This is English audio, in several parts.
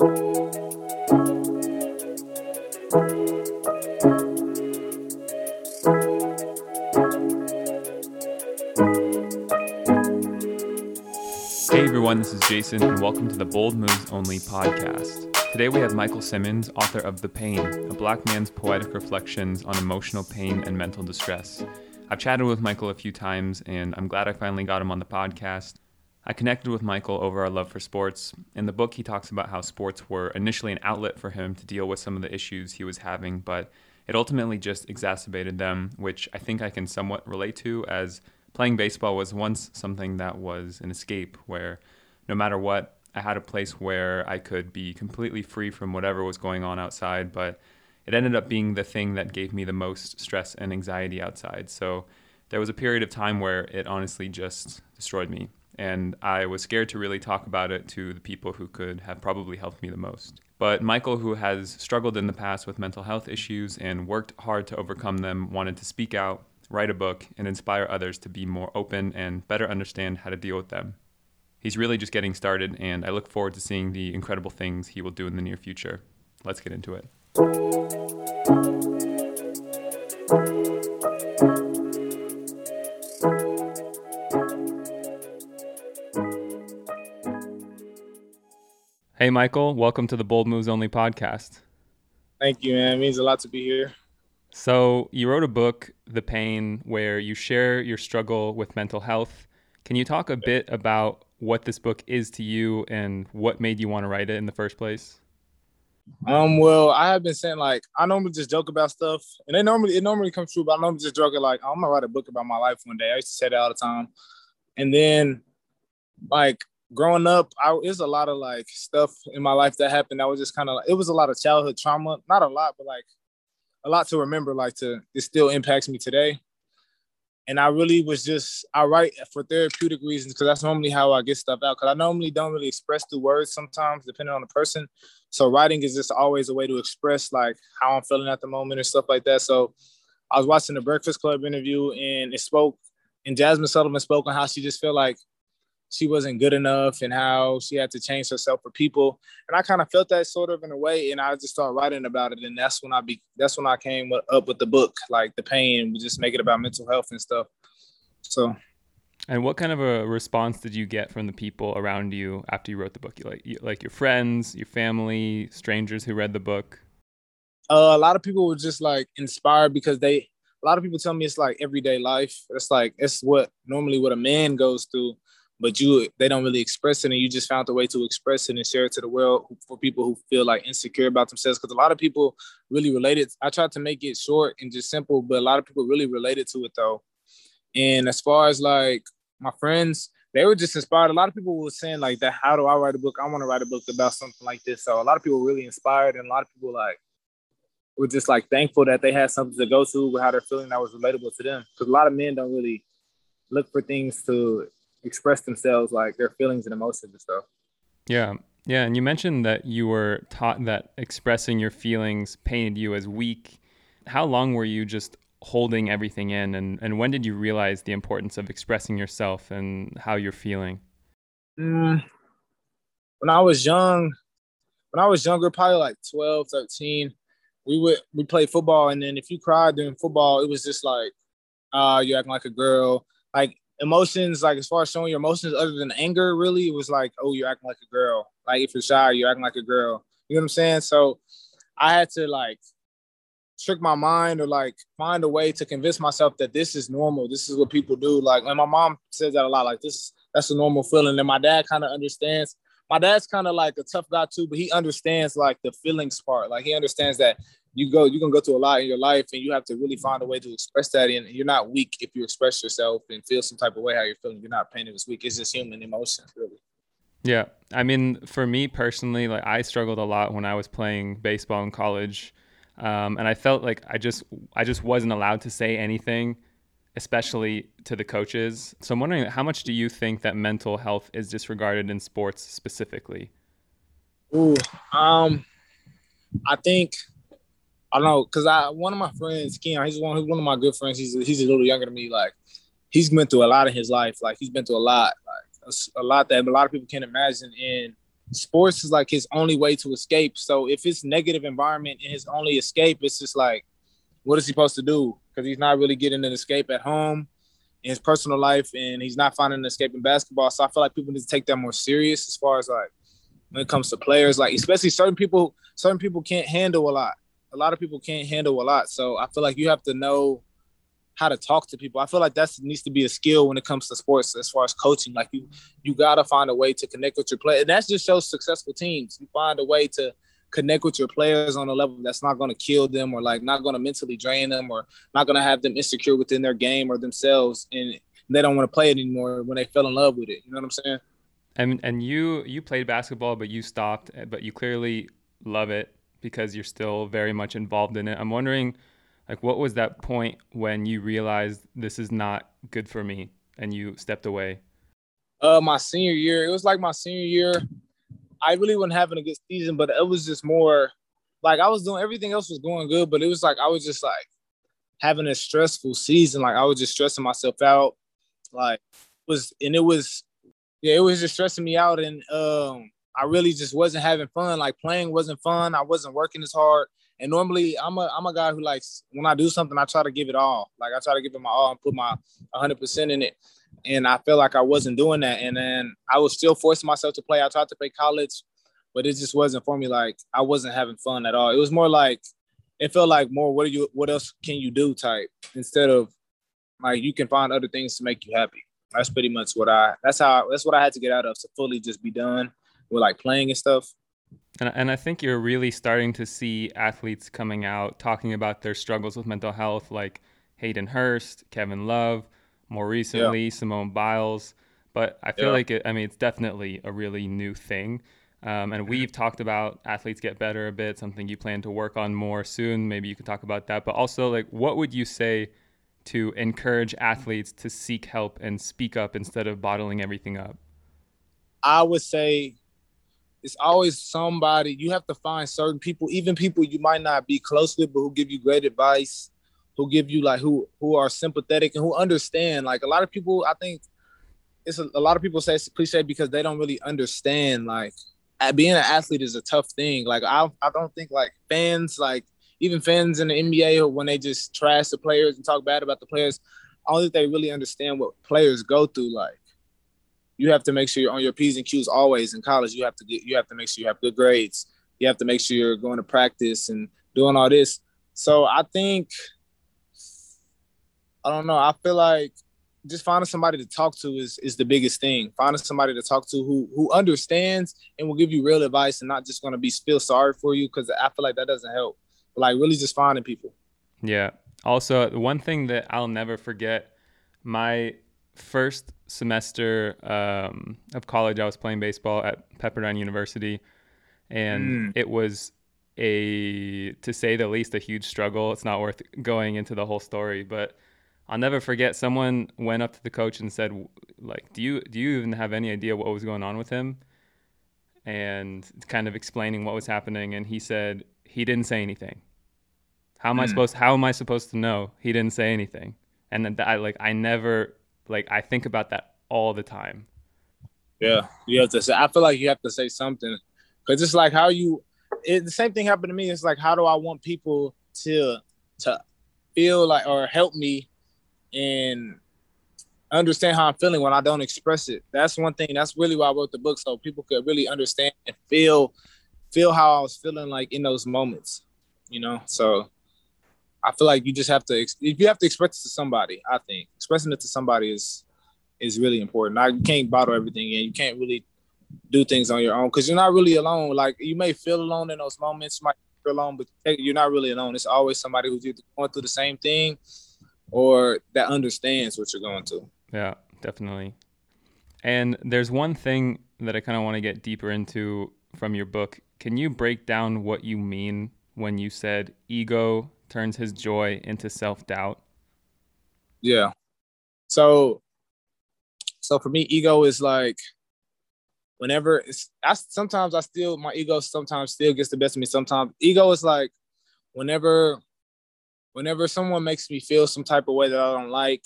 Hey everyone, this is Jason, and welcome to the Bold Moves Only podcast. Today we have Michael Simmons, author of The Pain, a black man's poetic reflections on emotional pain and mental distress. I've chatted with Michael a few times, and I'm glad I finally got him on the podcast. I connected with Michael over our love for sports. In the book, he talks about how sports were initially an outlet for him to deal with some of the issues he was having, but it ultimately just exacerbated them, which I think I can somewhat relate to, as playing baseball was once something that was an escape where no matter what, I had a place where I could be completely free from whatever was going on outside, but it ended up being the thing that gave me the most stress and anxiety outside. So there was a period of time where it honestly just destroyed me. And I was scared to really talk about it to the people who could have probably helped me the most. But Michael, who has struggled in the past with mental health issues and worked hard to overcome them, wanted to speak out, write a book, and inspire others to be more open and better understand how to deal with them. He's really just getting started, and I look forward to seeing the incredible things he will do in the near future. Let's get into it. Hey, Michael, welcome to the Bold Moves Only podcast. Thank you, man. It means a lot to be here. So, you wrote a book, The Pain, where you share your struggle with mental health. Can you talk a bit about what this book is to you and what made you want to write it in the first place? Um, well, I have been saying like I normally just joke about stuff, and it normally it normally comes true, but I normally just joke like I'm gonna write a book about my life one day. I used to say that all the time, and then like growing up, I there's a lot of like stuff in my life that happened. I was just kind of it was a lot of childhood trauma, not a lot, but like a lot to remember. Like to it still impacts me today and I really was just I write for therapeutic reasons because that's normally how I get stuff out. Because I normally don't really express through words sometimes, depending on the person. So writing is just always a way to express like how I'm feeling at the moment and stuff like that. So I was watching the Breakfast Club interview and it spoke, and Jazmine Sullivan spoke on how she just felt like she wasn't good enough and how she had to change herself for people. And I kind of felt that sort of in a way, and I just started writing about it. And that's when I be that's when I came up with the book, like the pain, we just make it about mental health and stuff. So. And what kind of a response did you get from the people around you after you wrote the book? You like, you, like your friends, your family, strangers who read the book? Uh, a lot of people were just like inspired because they. A lot of people tell me it's like everyday life. It's like it's what normally what a man goes through but you they don't really express it and you just found a way to express it and share it to the world for people who feel like insecure about themselves because a lot of people really related i tried to make it short and just simple but a lot of people really related to it though. And as far as like my friends they were just inspired. A lot of people were saying like that how do i write a book? I want to write a book about something like this. So a lot of people were really inspired and a lot of people like were just like thankful that they had something to go to with how they're feeling that was relatable to them because a lot of men don't really look for things to express themselves like their feelings and emotions and stuff. Yeah. Yeah. And you mentioned that you were taught that expressing your feelings painted you as weak. How long were you just holding everything in? And, and when did you realize the importance of expressing yourself and how you're feeling? Mm, when I was young, when I was younger, probably like 12, 13, we would we played football and then if you cried during football, it was just like, uh, you're acting like a girl. Like emotions, like as far as showing your emotions other than anger, really, it was like, oh, you're acting like a girl. Like if you're shy, you're acting like a girl. You know what I'm saying? So I had to like trick my mind or like find a way to convince myself that this is normal. This is what people do. Like, and my mom says that a lot. Like this, that's a normal feeling. And my dad kind of understands. My dad's kind of like a tough guy too, but he understands like the feelings part. Like he understands that you go, you're gonna go through a lot in your life, and you have to really find a way to express that. And you're not weak if you express yourself and feel some type of way how you're feeling. You're not painted as weak. It's just human emotions, really. Yeah, I mean, for me personally, like I struggled a lot when I was playing baseball in college, um, and I felt like I just I just wasn't allowed to say anything, especially to the coaches. So I'm wondering, how much do you think that mental health is disregarded in sports specifically? Ooh, um, I think I know, cause I one of my friends, Keon, he's one he's one of my good friends. He's he's a little younger than me. Like he's been through a lot in his life. Like he's been through a lot, like a, a lot that a lot of people can't imagine. And sports is like his only way to escape. So if it's negative environment and his only escape, it's just like, what is he supposed to do? Because he's not really getting an escape at home in his personal life, and he's not finding an escape in basketball. So I feel like people need to take that more serious as far as like when it comes to players, like especially certain people. Certain people can't handle a lot. A lot of people can't handle a lot. So I feel like you have to know how to talk to people. I feel like that needs to be a skill when it comes to sports as far as coaching. Like you you gotta find a way to connect with your players. And that just shows successful teams. You find a way to connect with your players on a level that's not gonna kill them or like not gonna mentally drain them or not gonna have them insecure within their game or themselves and they don't want to play it anymore when they fell in love with it. You know what I'm saying? And and you you played basketball but you stopped but you clearly love it because you're still very much involved in it. I'm wondering like, what was that point when you realized this is not good for me and you stepped away? Uh, my senior year. It was like my senior year. I really wasn't having a good season, but it was just more like I was doing everything else was going good, but it was like I was just like having a stressful season. Like I was just stressing myself out. Like was and it was yeah, it was just stressing me out. And um I really just wasn't having fun. Like playing wasn't fun. I wasn't working as hard. And normally I'm a I'm a guy who likes when I do something, I try to give it all. Like I try to give it my all and put my 100% in it. And I felt like I wasn't doing that. And then I was still forcing myself to play. I tried to play college, but it just wasn't for me. Like I wasn't having fun at all. It was more like it felt like more what are you what else can you do type instead of like you can find other things to make you happy. That's pretty much what I that's how that's what I had to get out of to fully just be done with like playing and stuff. And, and I think you're really starting to see athletes coming out talking about their struggles with mental health, like Hayden Hurst, Kevin Love, more recently, yeah. Simone Biles. But I feel yeah. like it, I mean, it's definitely a really new thing. Um, and we've talked about athletes get better a bit, something you plan to work on more soon. Maybe you could talk about that. But also, like, what would you say to encourage athletes to seek help and speak up instead of bottling everything up? I would say it's always somebody you have to find certain people even people you might not be close with but who give you great advice who give you like who who are sympathetic and who understand. Like a lot of people i think it's a, a lot of people say it's cliche because they don't really understand like being an athlete is a tough thing. Like i, I don't think like fans like even fans in the nba when they just trash the players and talk bad about the players i don't think they really understand what players go through like you have to make sure you're on your P's and Q's always in college. You have to get you have to make sure you have good grades. You have to make sure you're going to practice and doing all this. So I think I don't know. I feel like just finding somebody to talk to is is the biggest thing. Finding somebody to talk to who who understands and will give you real advice and not just to be feel sorry for you because I feel like that doesn't help. But like really just finding people. Yeah. Also, one thing that I'll never forget, my first semester um, of college, I was playing baseball at Pepperdine University, and mm. it was a, to say the least, a huge struggle. It's not worth going into the whole story, but I'll never forget. Someone went up to the coach and said, "Like, do you do you even have any idea what was going on with him?" And kind of explaining what was happening, and he said he didn't say anything. How am mm. I supposed? How am I supposed to know? He didn't say anything, and then I like I never like I think about that all the time. Yeah, you have to say. I feel like you have to say something because it's like how you. It, the same thing happened to me. It's like how do I want people to to feel like or help me and understand how I'm feeling when I don't express it. That's one thing. That's really why I wrote the book so people could really understand and feel feel how I was feeling like in those moments. You know, so I feel like you just have to if you have to express it to somebody. I think expressing it to somebody is is really important. You can't bottle everything in. You can't really do things on your own because you're not really alone. Like you may feel alone in those moments, you might feel alone, but you're not really alone. It's always somebody who's either going through the same thing or that understands what you're going through. Yeah, definitely. And there's one thing that I kind of want to get deeper into from your book. Can you break down what you mean when you said ego turns his joy into self doubt? Yeah. So, so for me, ego is like whenever it's I sometimes I still my ego sometimes still gets the best of me. Sometimes ego is like whenever whenever someone makes me feel some type of way that I don't like,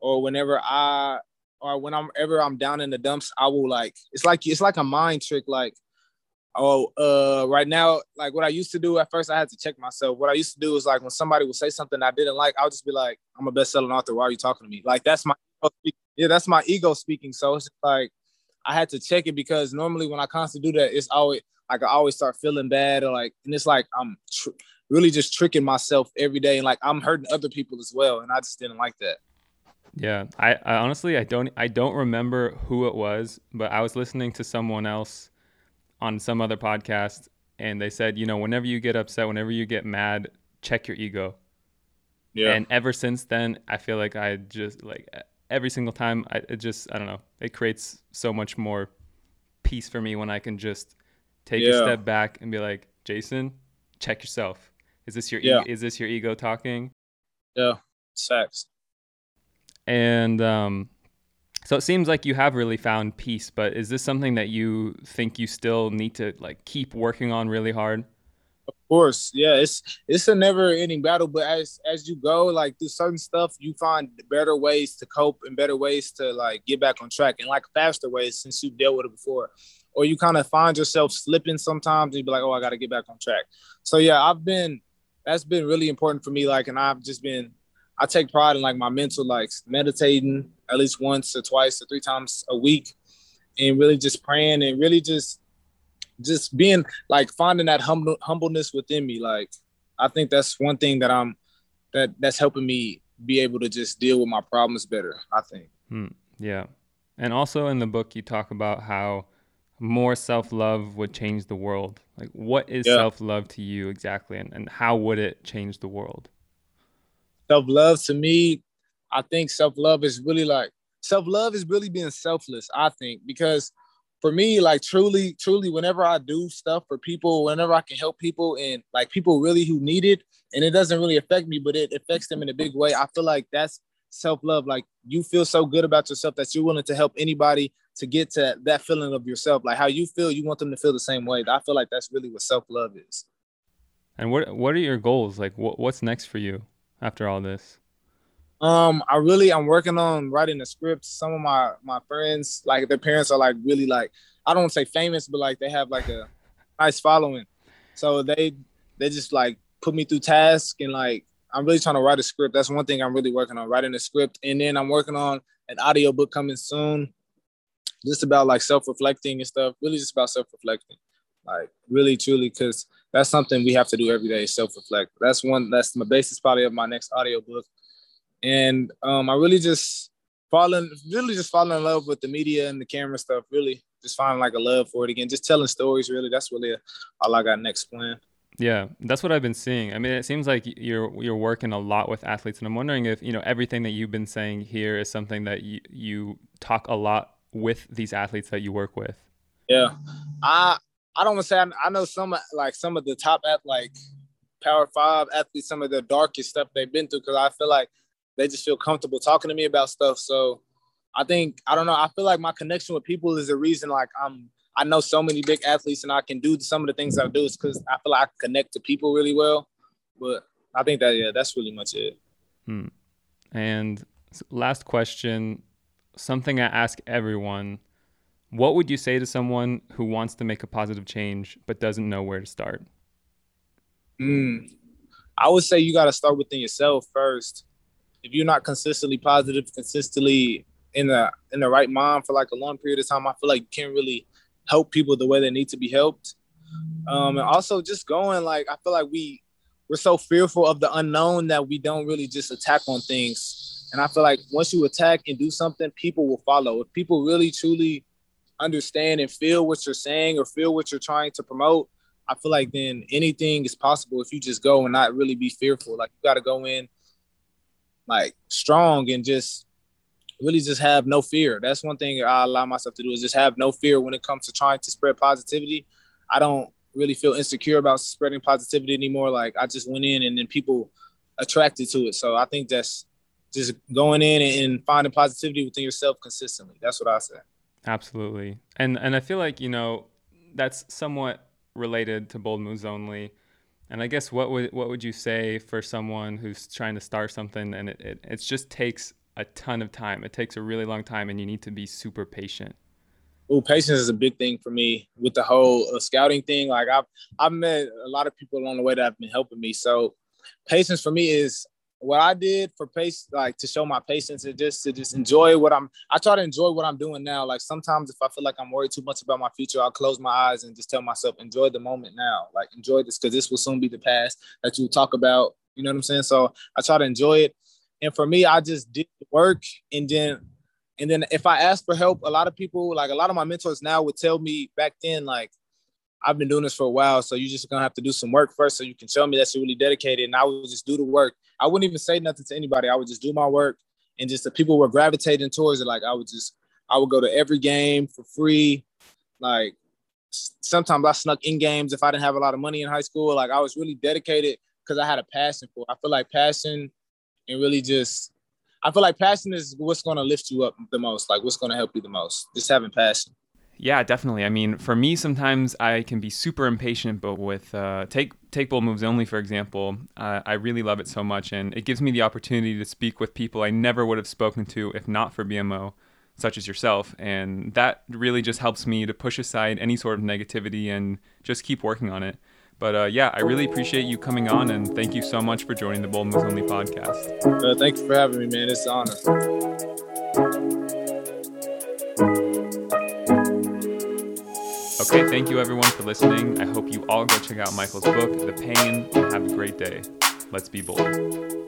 or whenever I or when I'm ever I'm down in the dumps, I will like it's like it's like a mind trick. Like Oh, uh, right now, like what I used to do at first, I had to check myself. What I used to do is like when somebody would say something I didn't like, I'll just be like, "I'm a best-selling author. Why are you talking to me?" Like that's my yeah, that's my ego speaking. So it's like I had to check it because normally when I constantly do that, it's always like I always start feeling bad or like, and it's like I'm tr- really just tricking myself every day, and like I'm hurting other people as well, and I just didn't like that. Yeah, I, I honestly I don't I don't remember who it was, but I was listening to someone else on some other podcast and they said, you know, whenever you get upset, whenever you get mad, check your ego. Yeah. And ever since then, I feel like I just like every single time, I it just I don't know, it creates so much more peace for me when I can just take yeah. a step back and be like, Jason, check yourself. Is this your yeah. e- is this your ego talking? Yeah, sex. And um, so it seems like you have really found peace, but is this something that you think you still need to like keep working on really hard? Of course, yeah. It's it's a never ending battle, but as as you go like through certain stuff, you find better ways to cope and better ways to like get back on track and like faster ways since you've dealt with it before. Or you kind of find yourself slipping sometimes and you be like, oh, I gotta get back on track. So yeah, I've been that's been really important for me. Like, and I've just been I take pride in like my mental, like meditating, at least once or twice or three times a week and really just praying and really just just being like finding that humble humbleness within me. Like i think that's one thing that i'm that that's helping me be able to just deal with my problems better i think. Hmm. yeah. And also in the book you talk about how more self-love would change the world. Like what is yeah. self-love to you exactly and, and how would it change the world self-love to me I think self love is really like self love is really being selfless. I think because for me, like truly, truly, whenever I do stuff for people, whenever I can help people and like people really who need it, and it doesn't really affect me, but it affects them in a big way. I feel like that's self love. Like you feel so good about yourself that you're willing to help anybody to get to that feeling of yourself. Like how you feel, you want them to feel the same way. I feel like that's really what self love is. And what what are your goals? Like what what's next for you after all this? Um, I really I'm working on writing a script. Some of my my friends, like their parents are like really like I don't say famous, but like they have like a nice following. So they they just like put me through tasks and like I'm really trying to write a script. That's one thing I'm really working on, writing a script. And then I'm working on an audio book coming soon. Just about like self-reflecting and stuff. Really just about self-reflecting. Like really truly because that's something we have to do every day, self-reflect. That's one that's my basis probably of my next audio book and um, I really just fallen, really just falling in love with the media and the camera stuff. Really, just finding like a love for it again. Just telling stories. Really, that's really all I got next plan. Yeah, that's what I've been seeing. I mean, it seems like you're you're working a lot with athletes, and I'm wondering if you know everything that you've been saying here is something that you you talk a lot with these athletes that you work with. Yeah, I I don't want to say I, I know some like some of the top at like Power Five athletes, some of the darkest stuff they've been through because I feel like they just feel comfortable talking to me about stuff. So I think I don't know. I feel like my connection with people is the reason. Like I'm, I know so many big athletes, and I can do some of the things I do is because I feel like I connect to people really well. But I think that yeah, that's really much it. Hmm. And last question, something I ask everyone: What would you say to someone who wants to make a positive change but doesn't know where to start? Hmm. I would say you got to start within yourself first if you're not consistently positive, consistently in the in the right mind for like a long period of time, I feel like you can't really help people the way they need to be helped. Um, and also just going like I feel like we we're so fearful of the unknown that we don't really just attack on things. And I feel like once you attack and do something, people will follow. If people really truly understand and feel what you're saying or feel what you're trying to promote, I feel like then anything is possible if you just go and not really be fearful. Like you got to go in like strong and just really just have no fear. That's one thing I allow myself to do is just have no fear when it comes to trying to spread positivity. I don't really feel insecure about spreading positivity anymore. Like I just went in and then people attracted to it. So I think that's just going in and finding positivity within yourself consistently. That's what I say. Absolutely. And and I feel like, you know, that's somewhat related to bold moves only and I guess what would what would you say for someone who's trying to start something and it, it, it just takes a ton of time. It takes a really long time and you need to be super patient. Oh, patience is a big thing for me with the whole uh, scouting thing. Like I've I've met a lot of people along the way that have been helping me. So patience for me is what I did for pace, like to show my patience and just to just enjoy what I'm. I try to enjoy what I'm doing now. Like sometimes if I feel like I'm worried too much about my future, I'll close my eyes and just tell myself, enjoy the moment now. Like enjoy this because this will soon be the past that you talk about. You know what I'm saying? So I try to enjoy it. And for me, I just did work and then and then if I ask for help, a lot of people, like a lot of my mentors now would tell me back then, like, I've been doing this for a while, so you're just gonna have to do some work first so you can show me that you're really dedicated. And I would just do the work. I wouldn't even say nothing to anybody. I would just do my work and just the people were gravitating towards it. Like I would just I would go to every game for free. Like sometimes I snuck in games if I didn't have a lot of money in high school. Like I was really dedicated because I had a passion for it. I feel like passion and really just I feel like passion is what's going to lift you up the most, like what's going to help you the most. Just having passion. Yeah, definitely. I mean, for me, sometimes I can be super impatient, but with uh, take take bold moves only, for example, uh, I really love it so much, and it gives me the opportunity to speak with people I never would have spoken to if not for BMO, such as yourself, and that really just helps me to push aside any sort of negativity and just keep working on it. But uh, yeah, I really appreciate you coming on, and thank you so much for joining the Bold Moves Only podcast. Uh, thank for having me, man. It's an honor. Okay, thank you everyone for listening. I hope you all go check out Michael's book, The Pain, and have a great day. Let's be bold.